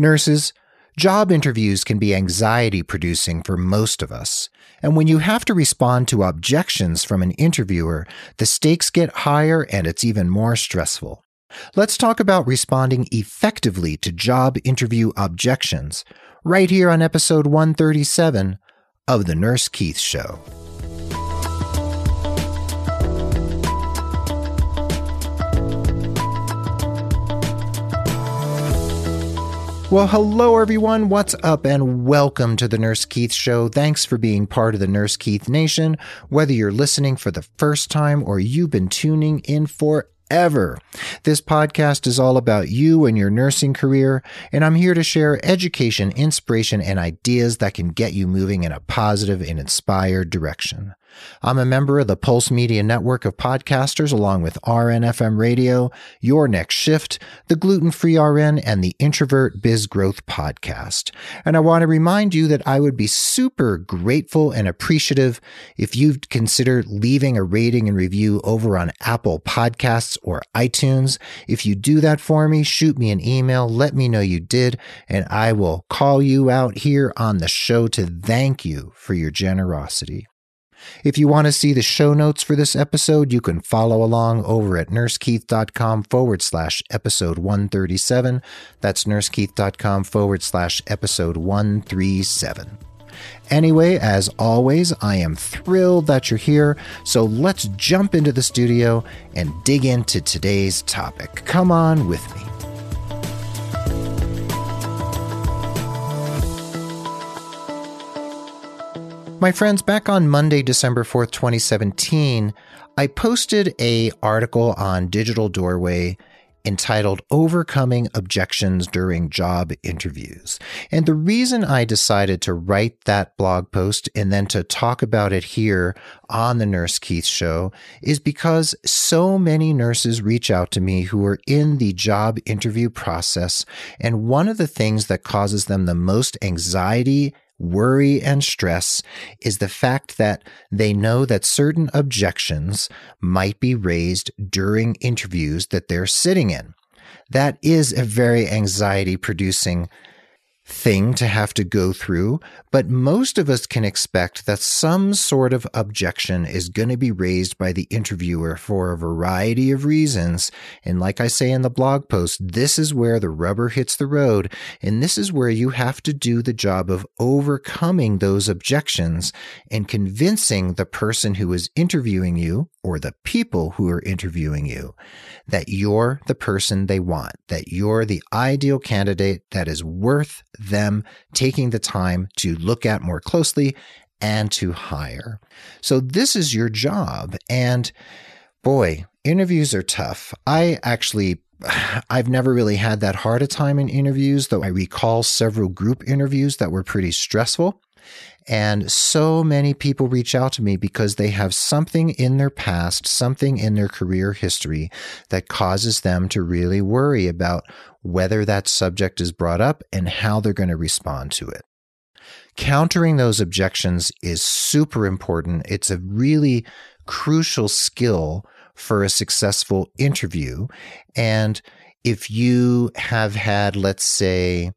Nurses, job interviews can be anxiety producing for most of us. And when you have to respond to objections from an interviewer, the stakes get higher and it's even more stressful. Let's talk about responding effectively to job interview objections right here on episode 137 of The Nurse Keith Show. Well, hello everyone. What's up and welcome to the Nurse Keith Show. Thanks for being part of the Nurse Keith Nation. Whether you're listening for the first time or you've been tuning in for ever. This podcast is all about you and your nursing career, and I'm here to share education, inspiration, and ideas that can get you moving in a positive and inspired direction. I'm a member of the Pulse Media Network of podcasters, along with RNFM Radio, Your Next Shift, the Gluten Free RN, and the Introvert Biz Growth Podcast. And I want to remind you that I would be super grateful and appreciative if you'd consider leaving a rating and review over on Apple Podcasts or iTunes. If you do that for me, shoot me an email, let me know you did, and I will call you out here on the show to thank you for your generosity. If you want to see the show notes for this episode, you can follow along over at nursekeith.com forward slash episode 137. That's nursekeith.com forward slash episode 137. Anyway, as always, I am thrilled that you're here, so let's jump into the studio and dig into today's topic. Come on with me. My friends, back on Monday, December 4th, 2017, I posted a article on Digital Doorway entitled Overcoming Objections During Job Interviews. And the reason I decided to write that blog post and then to talk about it here on the Nurse Keith show is because so many nurses reach out to me who are in the job interview process. And one of the things that causes them the most anxiety worry and stress is the fact that they know that certain objections might be raised during interviews that they're sitting in. That is a very anxiety producing thing to have to go through, but most of us can expect that some sort of objection is going to be raised by the interviewer for a variety of reasons. And like I say in the blog post, this is where the rubber hits the road. And this is where you have to do the job of overcoming those objections and convincing the person who is interviewing you or the people who are interviewing you that you're the person they want, that you're the ideal candidate that is worth them taking the time to look at more closely and to hire. So this is your job. And boy, interviews are tough. I actually I've never really had that hard a time in interviews, though I recall several group interviews that were pretty stressful. And so many people reach out to me because they have something in their past, something in their career history that causes them to really worry about whether that subject is brought up and how they're going to respond to it. Countering those objections is super important. It's a really crucial skill for a successful interview. And if you have had, let's say,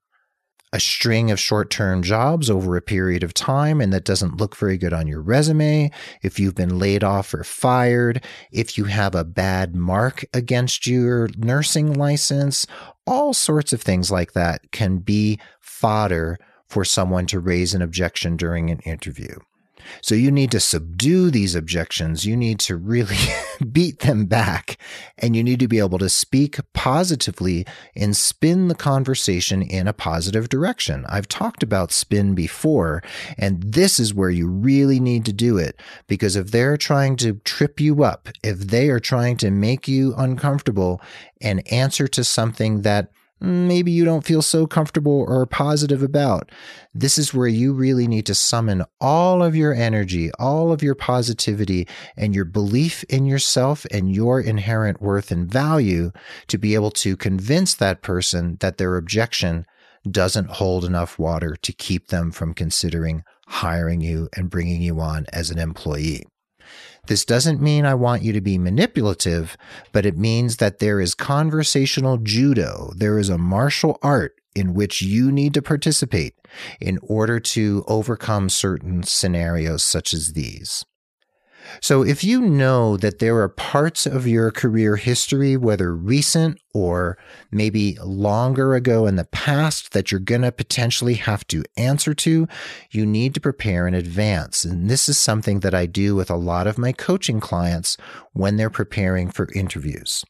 a string of short term jobs over a period of time and that doesn't look very good on your resume, if you've been laid off or fired, if you have a bad mark against your nursing license, all sorts of things like that can be fodder for someone to raise an objection during an interview. So you need to subdue these objections. You need to really beat them back and you need to be able to speak positively and spin the conversation in a positive direction. I've talked about spin before, and this is where you really need to do it because if they're trying to trip you up, if they are trying to make you uncomfortable and answer to something that maybe you don't feel so comfortable or positive about. This is where you really need to summon all of your energy, all of your positivity, and your belief in yourself and your inherent worth and value to be able to convince that person that their objection doesn't hold enough water to keep them from considering hiring you and bringing you on as an employee. This doesn't mean I want you to be manipulative, but it means that there is conversational judo. There is a martial art in which you need to participate in order to overcome certain scenarios such as these. So, if you know that there are parts of your career history, whether recent or maybe longer ago in the past, that you're going to potentially have to answer to, you need to prepare in advance. And this is something that I do with a lot of my coaching clients when they're preparing for interviews.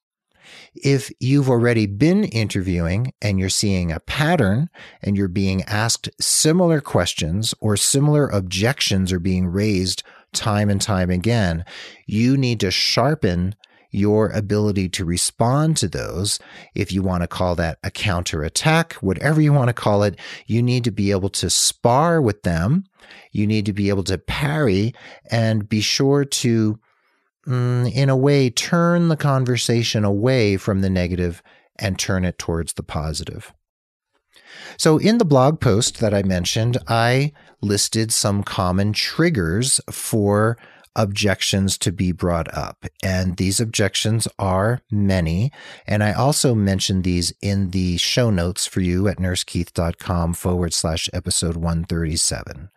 If you've already been interviewing and you're seeing a pattern and you're being asked similar questions or similar objections are being raised time and time again, you need to sharpen your ability to respond to those. If you want to call that a counterattack, whatever you want to call it, you need to be able to spar with them. You need to be able to parry and be sure to mm, in a way, turn the conversation away from the negative and turn it towards the positive. So, in the blog post that I mentioned, I listed some common triggers for objections to be brought up. And these objections are many. And I also mentioned these in the show notes for you at nursekeith.com forward slash episode 137.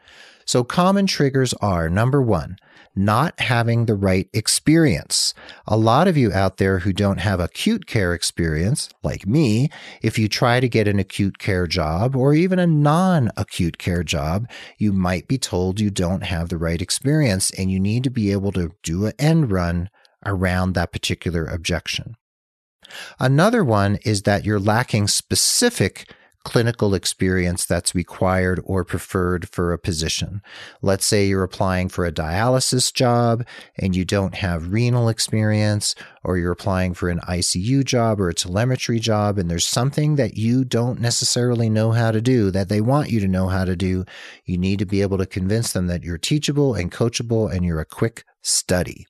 So, common triggers are number one, not having the right experience. A lot of you out there who don't have acute care experience, like me, if you try to get an acute care job or even a non acute care job, you might be told you don't have the right experience and you need to be able to do an end run around that particular objection. Another one is that you're lacking specific clinical experience that's required or preferred for a position. Let's say you're applying for a dialysis job and you don't have renal experience, or you're applying for an ICU job or a telemetry job, and there's something that you don't necessarily know how to do that they want you to know how to do. You need to be able to convince them that you're teachable and coachable and you're a quick study.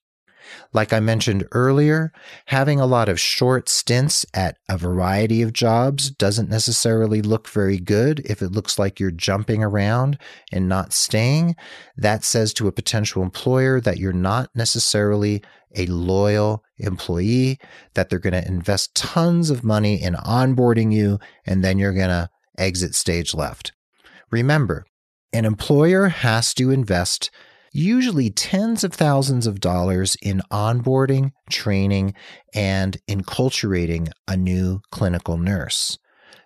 Like I mentioned earlier, having a lot of short stints at a variety of jobs doesn't necessarily look very good if it looks like you're jumping around and not staying. That says to a potential employer that you're not necessarily a loyal employee, that they're going to invest tons of money in onboarding you, and then you're going to exit stage left. Remember, an employer has to invest usually tens of thousands of dollars in onboarding, training, and enculturating a new clinical nurse.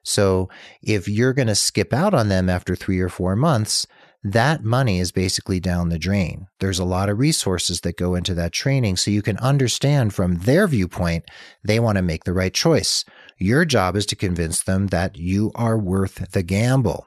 So if you're going to skip out on them after three or four months, that money is basically down the drain. There's a lot of resources that go into that training. So you can understand from their viewpoint, they want to make the right choice. Your job is to convince them that you are worth the gamble.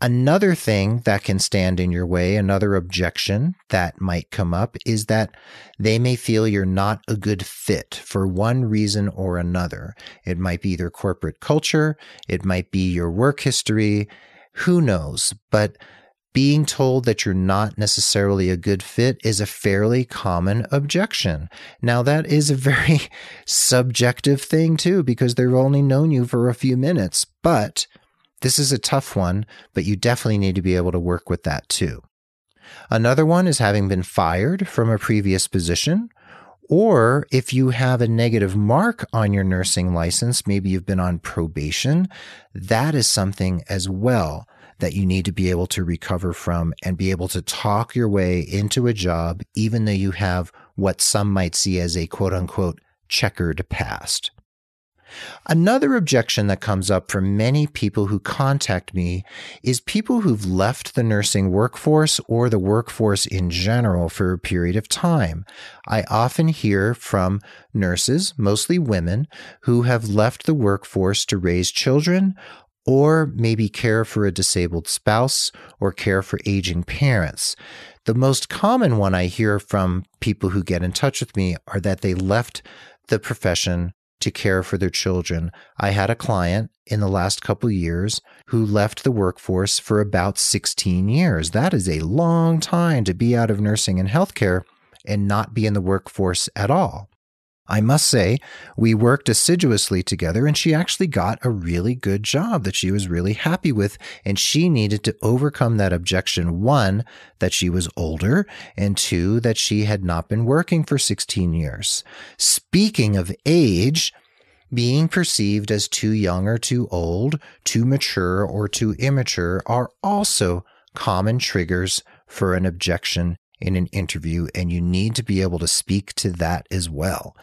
Another thing that can stand in your way, another objection that might come up is that they may feel you're not a good fit for one reason or another. It might be their corporate culture. It might be your work history. Who knows? But being told that you're not necessarily a good fit is a fairly common objection. Now, that is a very subjective thing too, because they've only known you for a few minutes, but this is a tough one, but you definitely need to be able to work with that too. Another one is having been fired from a previous position, or if you have a negative mark on your nursing license, maybe you've been on probation, that is something as well that you need to be able to recover from and be able to talk your way into a job, even though you have what some might see as a quote unquote checkered past. Another objection that comes up from many people who contact me is people who've left the nursing workforce or the workforce in general for a period of time. I often hear from nurses, mostly women, who have left the workforce to raise children or maybe care for a disabled spouse or care for aging parents. The most common one I hear from people who get in touch with me are that they left the profession to care for their children. I had a client in the last couple years who left the workforce for about 16 years. That is a long time to be out of nursing and healthcare and not be in the workforce at all. I must say, we worked assiduously together and she actually got a really good job that she was really happy with. And she needed to overcome that objection one, that she was older, and two, that she had not been working for 16 years. Speaking of age, Being perceived as too young or too old, too mature or too immature are also common triggers for an objection in an interview, and you need to be able to speak to that as well.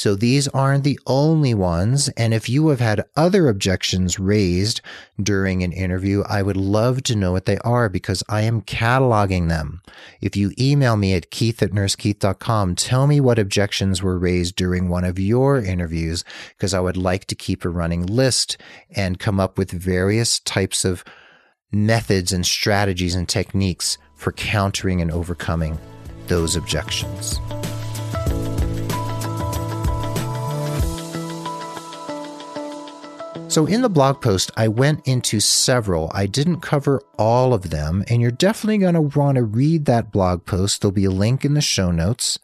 So these aren't the only ones. And if you have had other objections raised during an interview, I would love to know what they are because I am cataloging them. If you email me at keith at nursekeith.com, tell me what objections were raised during one of your interviews because I would like to keep a running list and come up with various types of methods and strategies and techniques for countering and overcoming those objections. So, in the blog post, I went into several. I didn't cover all of them, and you're definitely going to want to read that blog post. There'll be a link in the show notes.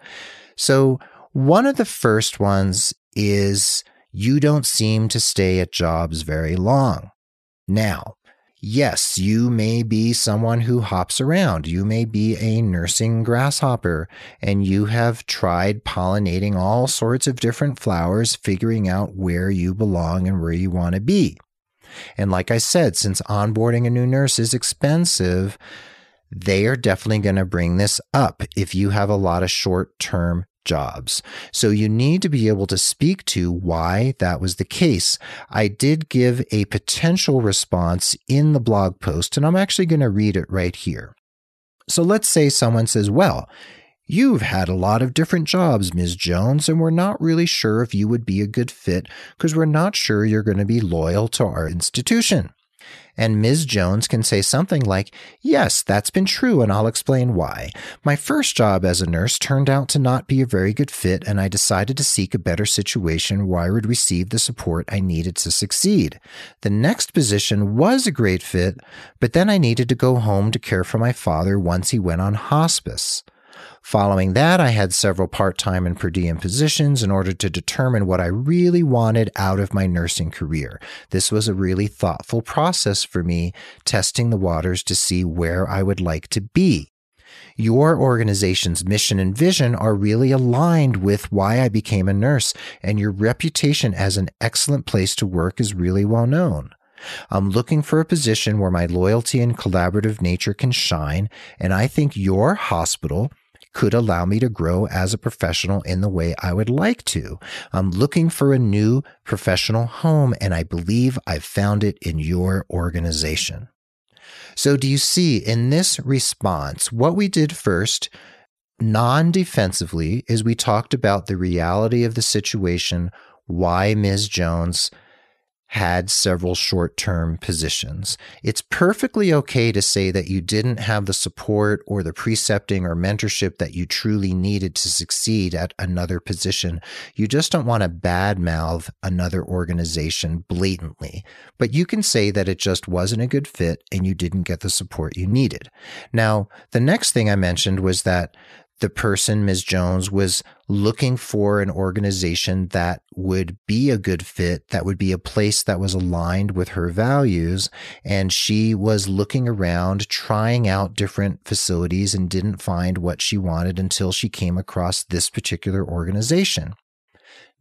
So, one of the first ones is you don't seem to stay at jobs very long. Now, Yes, you may be someone who hops around. You may be a nursing grasshopper and you have tried pollinating all sorts of different flowers, figuring out where you belong and where you want to be. And like I said, since onboarding a new nurse is expensive, they are definitely going to bring this up if you have a lot of short term jobs. So you need to be able to speak to why that was the case. I did give a potential response in the blog post, and I'm actually going to read it right here. So let's say someone says, Well, You've had a lot of different jobs, Ms. Jones, and we're not really sure if you would be a good fit because we're not sure you're going to be loyal to our institution. And Ms. Jones can say something like, Yes, that's been true, and I'll explain why. My first job as a nurse turned out to not be a very good fit, and I decided to seek a better situation where I would receive the support I needed to succeed. The next position was a great fit, but then I needed to go home to care for my father once he went on hospice. Following that, I had several part time and per diem positions in order to determine what I really wanted out of my nursing career. This was a really thoughtful process for me, testing the waters to see where I would like to be. Your organization's mission and vision are really aligned with why I became a nurse, and your reputation as an excellent place to work is really well known. I'm looking for a position where my loyalty and collaborative nature can shine, and I think your hospital could allow me to grow as a professional in the way I would like to. I'm looking for a new professional home, and I believe I've found it in your organization. So, do you see in this response, what we did first, non defensively, is we talked about the reality of the situation, why Ms. Jones had several short term positions. It's perfectly okay to say that you didn't have the support or the precepting or mentorship that you truly needed to succeed at another position. You just don't want to badmouth another organization blatantly. But you can say that it just wasn't a good fit and you didn't get the support you needed. Now, the next thing I mentioned was that the person, Ms. Jones, was looking for an organization that would be a good fit, that would be a place that was aligned with her values. And she was looking around, trying out different facilities and didn't find what she wanted until she came across this particular organization.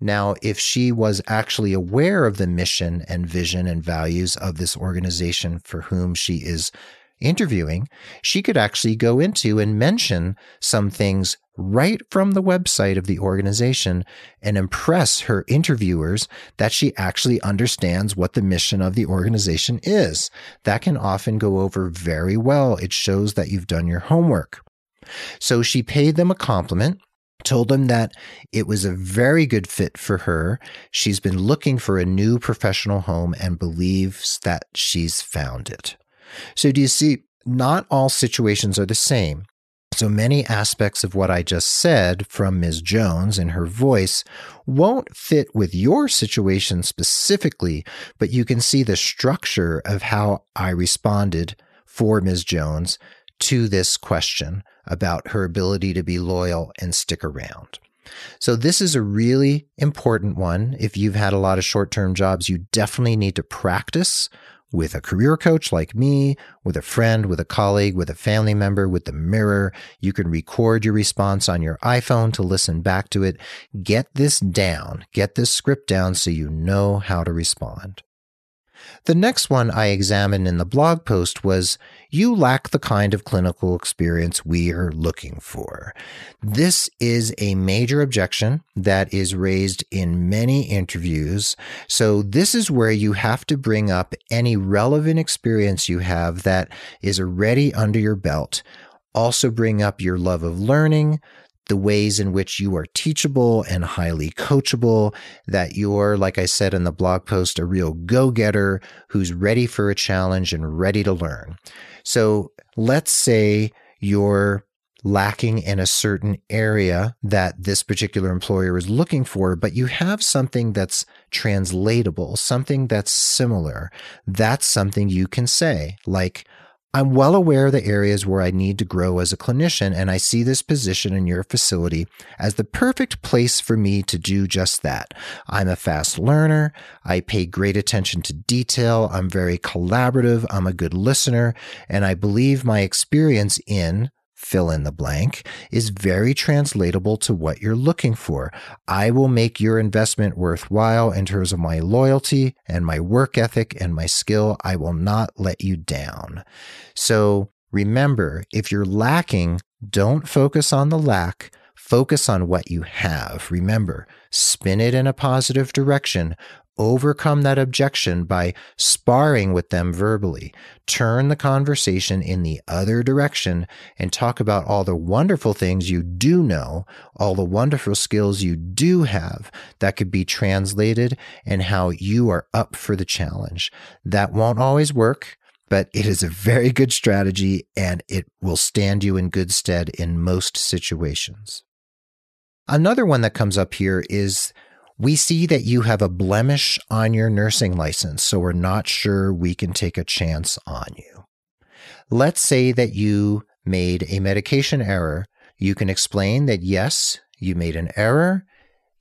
Now, if she was actually aware of the mission and vision and values of this organization for whom she is interviewing, she could actually go into and mention some things right from the website of the organization and impress her interviewers that she actually understands what the mission of the organization is. That can often go over very well. It shows that you've done your homework. So she paid them a compliment told them that it was a very good fit for her. She's been looking for a new professional home and believes that she's found it. So, do you see, not all situations are the same. So many aspects of what I just said from Ms. Jones and her voice won't fit with your situation specifically, but you can see the structure of how I responded for Ms. Jones to this question about her ability to be loyal and stick around. So, this is a really important one. If you've had a lot of short term jobs, you definitely need to practice with a career coach like me, with a friend, with a colleague, with a family member, with the mirror. You can record your response on your iPhone to listen back to it. Get this down, get this script down so you know how to respond. The next one I examined in the blog post was You lack the kind of clinical experience we are looking for. This is a major objection that is raised in many interviews. So, this is where you have to bring up any relevant experience you have that is already under your belt. Also, bring up your love of learning, the ways in which you are teachable and highly coachable, that you're, like I said in the blog post, a real go getter who's ready for a challenge and ready to learn. So let's say you're lacking in a certain area that this particular employer is looking for, but you have something that's translatable, something that's similar. That's something you can say, like, I'm well aware of the areas where I need to grow as a clinician, and I see this position in your facility as the perfect place for me to do just that. I'm a fast learner. I pay great attention to detail. I'm very collaborative. I'm a good listener. And I believe my experience in fill in the blank is very translatable to what you're looking for. I will make your investment worthwhile in terms of my loyalty and my work ethic and my skill. I will not let you down. So remember, if you're lacking, don't focus on the lack. Focus on what you have. Remember, spin it in a positive direction overcome that objection by sparring with them verbally. Turn the conversation in the other direction and talk about all the wonderful things you do know, all the wonderful skills you do have that could be translated and how you are up for the challenge. That won't always work. But it is a very good strategy and it will stand you in good stead in most situations. Another one that comes up here is we see that you have a blemish on your nursing license, so we're not sure we can take a chance on you. Let's say that you made a medication error. You can explain that yes, you made an error.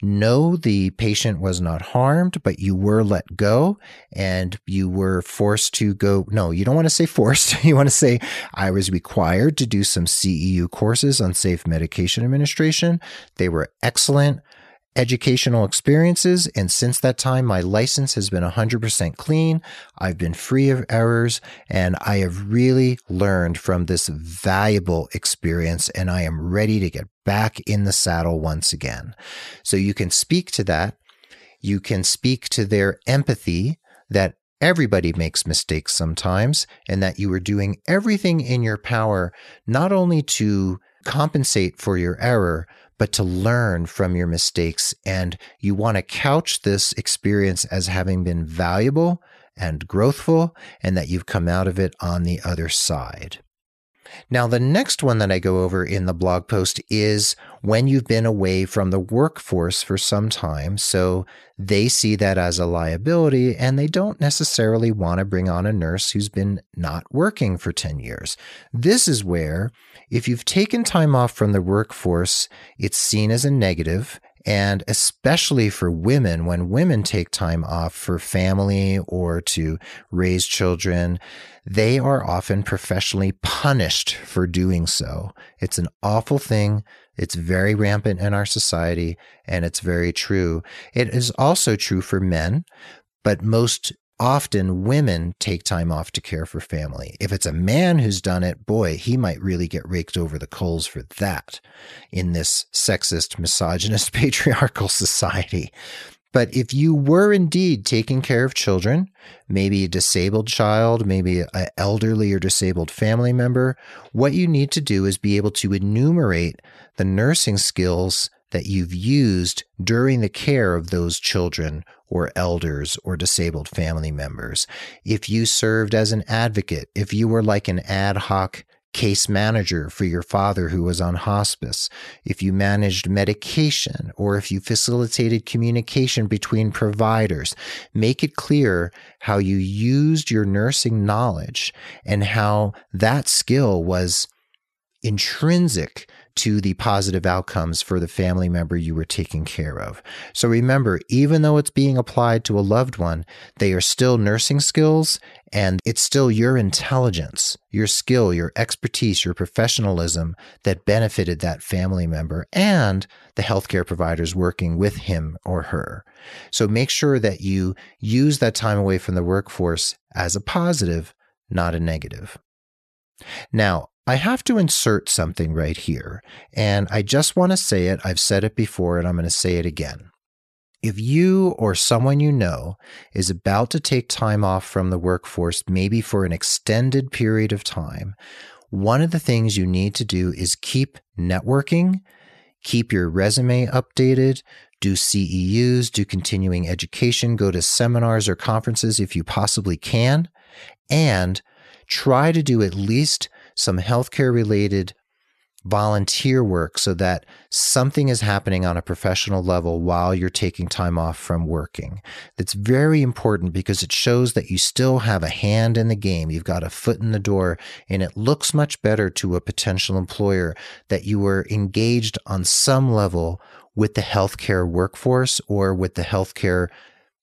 No, the patient was not harmed, but you were let go and you were forced to go. No, you don't want to say forced. You want to say, I was required to do some CEU courses on safe medication administration. They were excellent educational experiences. And since that time, my license has been 100% clean. I've been free of errors and I have really learned from this valuable experience and I am ready to get back in the saddle once again. So you can speak to that. You can speak to their empathy that everybody makes mistakes sometimes and that you are doing everything in your power, not only to compensate for your error, but to learn from your mistakes. And you want to couch this experience as having been valuable and growthful, and that you've come out of it on the other side. Now, the next one that I go over in the blog post is when you've been away from the workforce for some time. So they see that as a liability and they don't necessarily want to bring on a nurse who's been not working for 10 years. This is where, if you've taken time off from the workforce, it's seen as a negative and especially for women, when women take time off for family or to raise children, they are often professionally punished for doing so. It's an awful thing. It's very rampant in our society, and it's very true. It is also true for men, but most often women take time off to care for family. If it's a man who's done it, boy, he might really get raked over the coals for that in this sexist, misogynist, patriarchal society. But if you were indeed taking care of children, maybe a disabled child, maybe an elderly or disabled family member, what you need to do is be able to enumerate the nursing skills that you've used during the care of those children or elders or disabled family members. If you served as an advocate, if you were like an ad hoc case manager for your father who was on hospice, if you managed medication, or if you facilitated communication between providers, make it clear how you used your nursing knowledge and how that skill was intrinsic to the positive outcomes for the family member you were taking care of. So remember, even though it's being applied to a loved one, they are still nursing skills And it's still your intelligence, your skill, your expertise, your professionalism that benefited that family member and the healthcare providers working with him or her. So make sure that you use that time away from the workforce as a positive, not a negative. Now, I have to insert something right here, and I just want to say it. I've said it before, and I'm going to say it again. If you or someone you know is about to take time off from the workforce, maybe for an extended period of time, one of the things you need to do is keep networking, keep your resume updated, do CEUs, do continuing education, go to seminars or conferences if you possibly can, and try to do at least some healthcare related volunteer work so that something is happening on a professional level while you're taking time off from working. That's very important because it shows that you still have a hand in the game. You've got a foot in the door and it looks much better to a potential employer that you were engaged on some level with the healthcare workforce or with the healthcare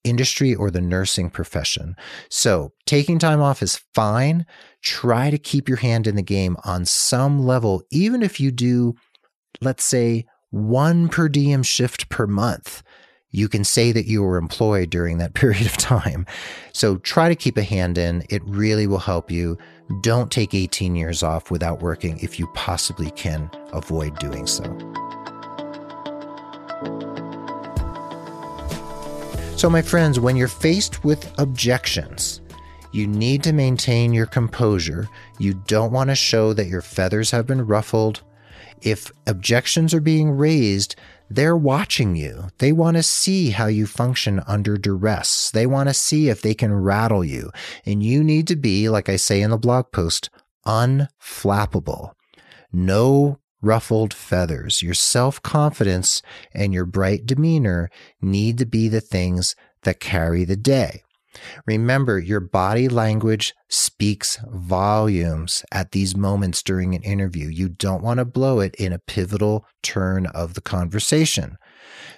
industry or the nursing profession. So taking time off is fine. Try to keep your hand in the game on some level, even if you do, let's say, one per diem shift per month. You can say that you were employed during that period of time. So try to keep a hand in. It really will help you. Don't take 18 years off without working if you possibly can avoid doing so. So, my friends, when you're faced with objections, you need to maintain your composure. You don't want to show that your feathers have been ruffled. If objections are being raised, they're watching you. They want to see how you function under duress. They want to see if they can rattle you. And you need to be, like I say in the blog post, unflappable. No ruffled feathers. Your self confidence and your bright demeanor need to be the things that carry the day. Remember, your body language speaks volumes at these moments during an interview. You don't want to blow it in a pivotal turn of the conversation.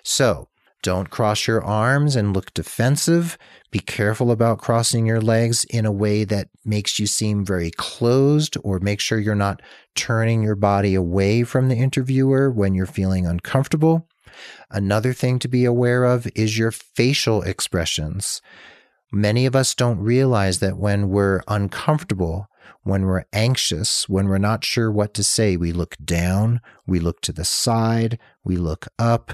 So, don't cross your arms and look defensive. Be careful about crossing your legs in a way that makes you seem very closed, or make sure you're not turning your body away from the interviewer when you're feeling uncomfortable. Another thing to be aware of is your facial expressions. Many of us don't realize that when we're uncomfortable, when we're anxious, when we're not sure what to say, we look down, we look to the side, we look up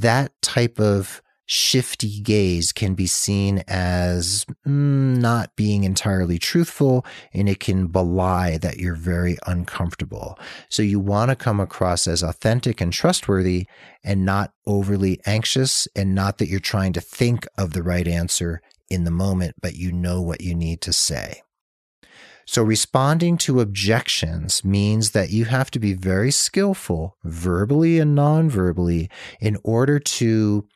that type of shifty gaze can be seen as mm, not being entirely truthful and it can belie that you're very uncomfortable. So you want to come across as authentic and trustworthy and not overly anxious and not that you're trying to think of the right answer in the moment, but you know what you need to say. So responding to objections means that you have to be very skillful, verbally and non-verbally, in order to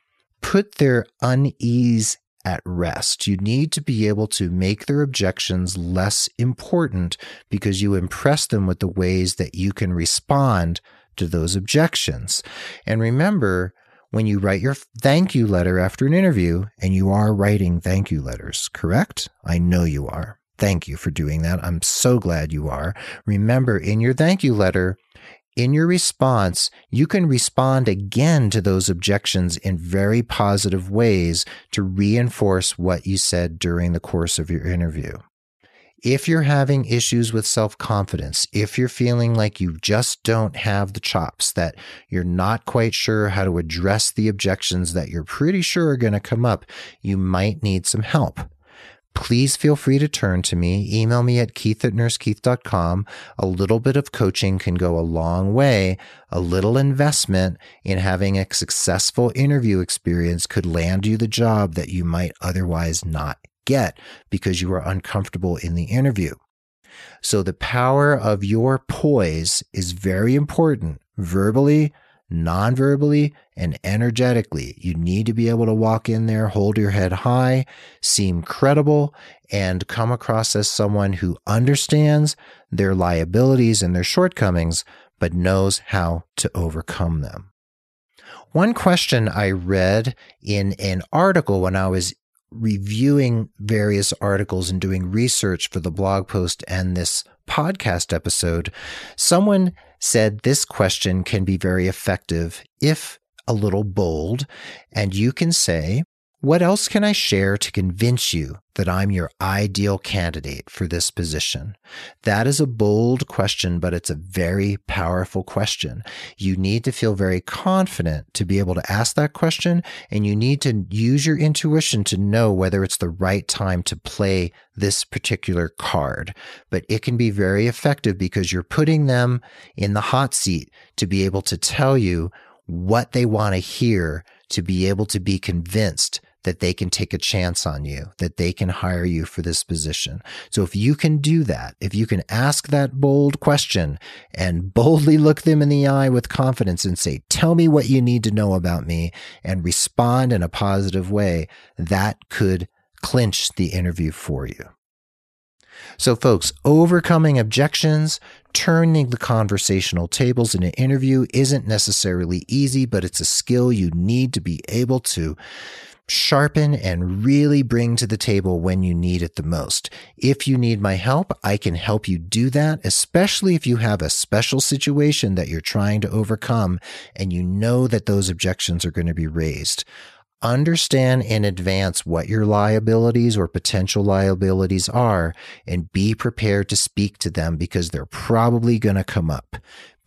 put their unease at rest. You need to be able to make their objections less important because you impress them with the ways that you can respond to those objections. And remember, when you write your thank you letter after an interview, and you are writing thank you letters, correct? I know you are. Thank you for doing that. I'm so glad you are. Remember, in your thank you letter, in your response, you can respond again to those objections in very positive ways to reinforce what you said during the course of your interview. If you're having issues with self confidence, if you're feeling like you just don't have the chops, that you're not quite sure how to address the objections that you're pretty sure are going to come up, you might need some help please feel free to turn to me. Email me at keith at nursekeith.com. A little bit of coaching can go a long way. A little investment in having a successful interview experience could land you the job that you might otherwise not get because you are uncomfortable in the interview. So the power of your poise is very important verbally, non-verbally and energetically. You need to be able to walk in there, hold your head high, seem credible, and come across as someone who understands their liabilities and their shortcomings, but knows how to overcome them. One question I read in an article when I was reviewing various articles and doing research for the blog post and this podcast episode, someone said this question can be very effective if a little bold. And you can say, what else can I share to convince you that I'm your ideal candidate for this position? That is a bold question, but it's a very powerful question. You need to feel very confident to be able to ask that question, and you need to use your intuition to know whether it's the right time to play this particular card. But it can be very effective because you're putting them in the hot seat to be able to tell you what they want to hear to be able to be convinced that they can take a chance on you, that they can hire you for this position. So if you can do that, if you can ask that bold question and boldly look them in the eye with confidence and say, tell me what you need to know about me and respond in a positive way, that could clinch the interview for you. So, folks, overcoming objections, turning the conversational tables in an interview isn't necessarily easy, but it's a skill you need to be able to sharpen and really bring to the table when you need it the most. If you need my help, I can help you do that, especially if you have a special situation that you're trying to overcome and you know that those objections are going to be raised. Understand in advance what your liabilities or potential liabilities are and be prepared to speak to them because they're probably going to come up.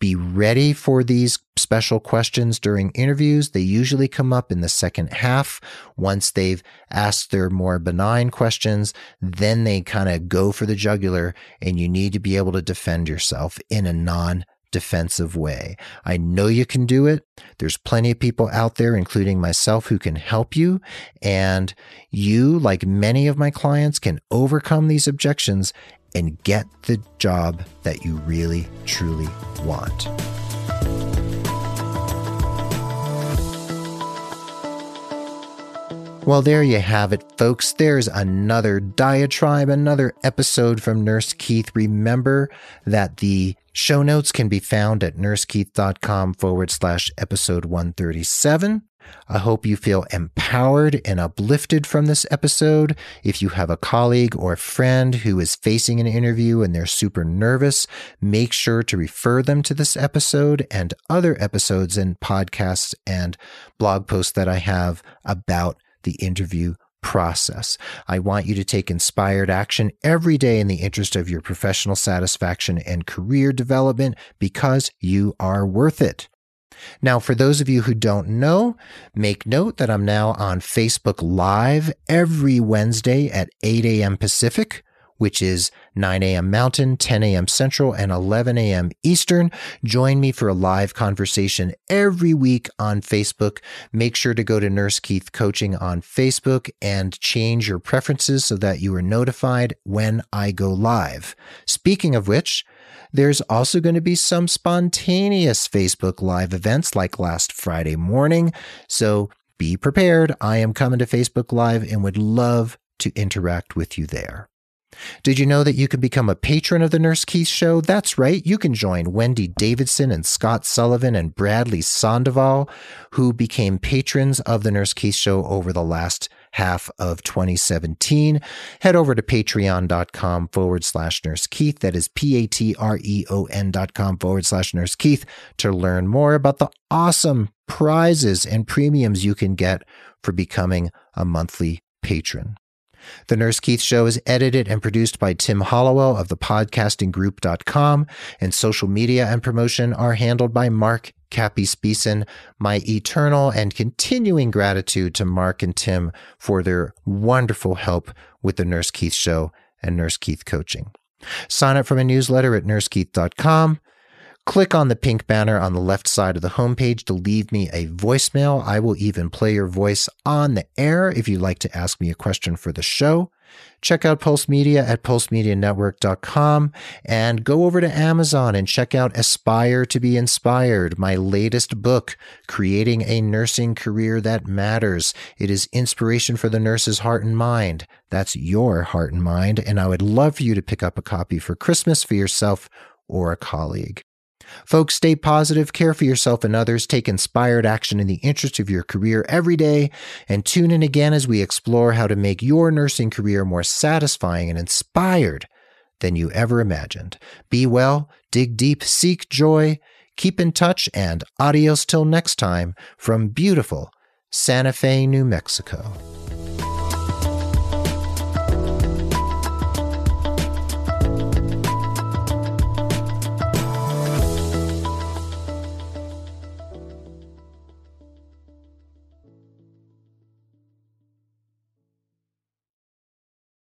Be ready for these special questions during interviews. They usually come up in the second half. Once they've asked their more benign questions, then they kind of go for the jugular and you need to be able to defend yourself in a non defensive way. I know you can do it. There's plenty of people out there, including myself, who can help you. And you, like many of my clients, can overcome these objections and get the job that you really, truly want. Well, there you have it, folks. There's another diatribe, another episode from Nurse Keith. Remember that the show notes can be found at nursekeith.com forward slash episode 137. I hope you feel empowered and uplifted from this episode. If you have a colleague or a friend who is facing an interview and they're super nervous, make sure to refer them to this episode and other episodes and podcasts and blog posts that I have about the interview process. I want you to take inspired action every day in the interest of your professional satisfaction and career development because you are worth it. Now, for those of you who don't know, make note that I'm now on Facebook Live every Wednesday at 8 a.m. Pacific which is 9 a.m. Mountain, 10 a.m. Central, and 11 a.m. Eastern. Join me for a live conversation every week on Facebook. Make sure to go to Nurse Keith Coaching on Facebook and change your preferences so that you are notified when I go live. Speaking of which, there's also going to be some spontaneous Facebook Live events like last Friday morning. So be prepared. I am coming to Facebook Live and would love to interact with you there. Did you know that you can become a patron of the Nurse Keith Show? That's right. You can join Wendy Davidson and Scott Sullivan and Bradley Sandoval, who became patrons of the Nurse Keith Show over the last half of 2017. Head over to patreon.com forward slash nurse Keith. That is P A T R E O N dot com forward slash nurse Keith to learn more about the awesome prizes and premiums you can get for becoming a monthly patron. The Nurse Keith Show is edited and produced by Tim Hollowell of thepodcastinggroup.com, and social media and promotion are handled by Mark Cappy Speeson. My eternal and continuing gratitude to Mark and Tim for their wonderful help with the Nurse Keith Show and Nurse Keith Coaching. Sign up for my newsletter at nursekeith.com. Click on the pink banner on the left side of the homepage to leave me a voicemail. I will even play your voice on the air if you'd like to ask me a question for the show. Check out Pulse Media at pulsemedianetwork.com and go over to Amazon and check out Aspire to be Inspired, my latest book, Creating a Nursing Career That Matters. It is inspiration for the nurse's heart and mind. That's your heart and mind. And I would love for you to pick up a copy for Christmas for yourself or a colleague. Folks, stay positive, care for yourself and others, take inspired action in the interest of your career every day, and tune in again as we explore how to make your nursing career more satisfying and inspired than you ever imagined. Be well, dig deep, seek joy, keep in touch, and adios till next time from beautiful Santa Fe, New Mexico.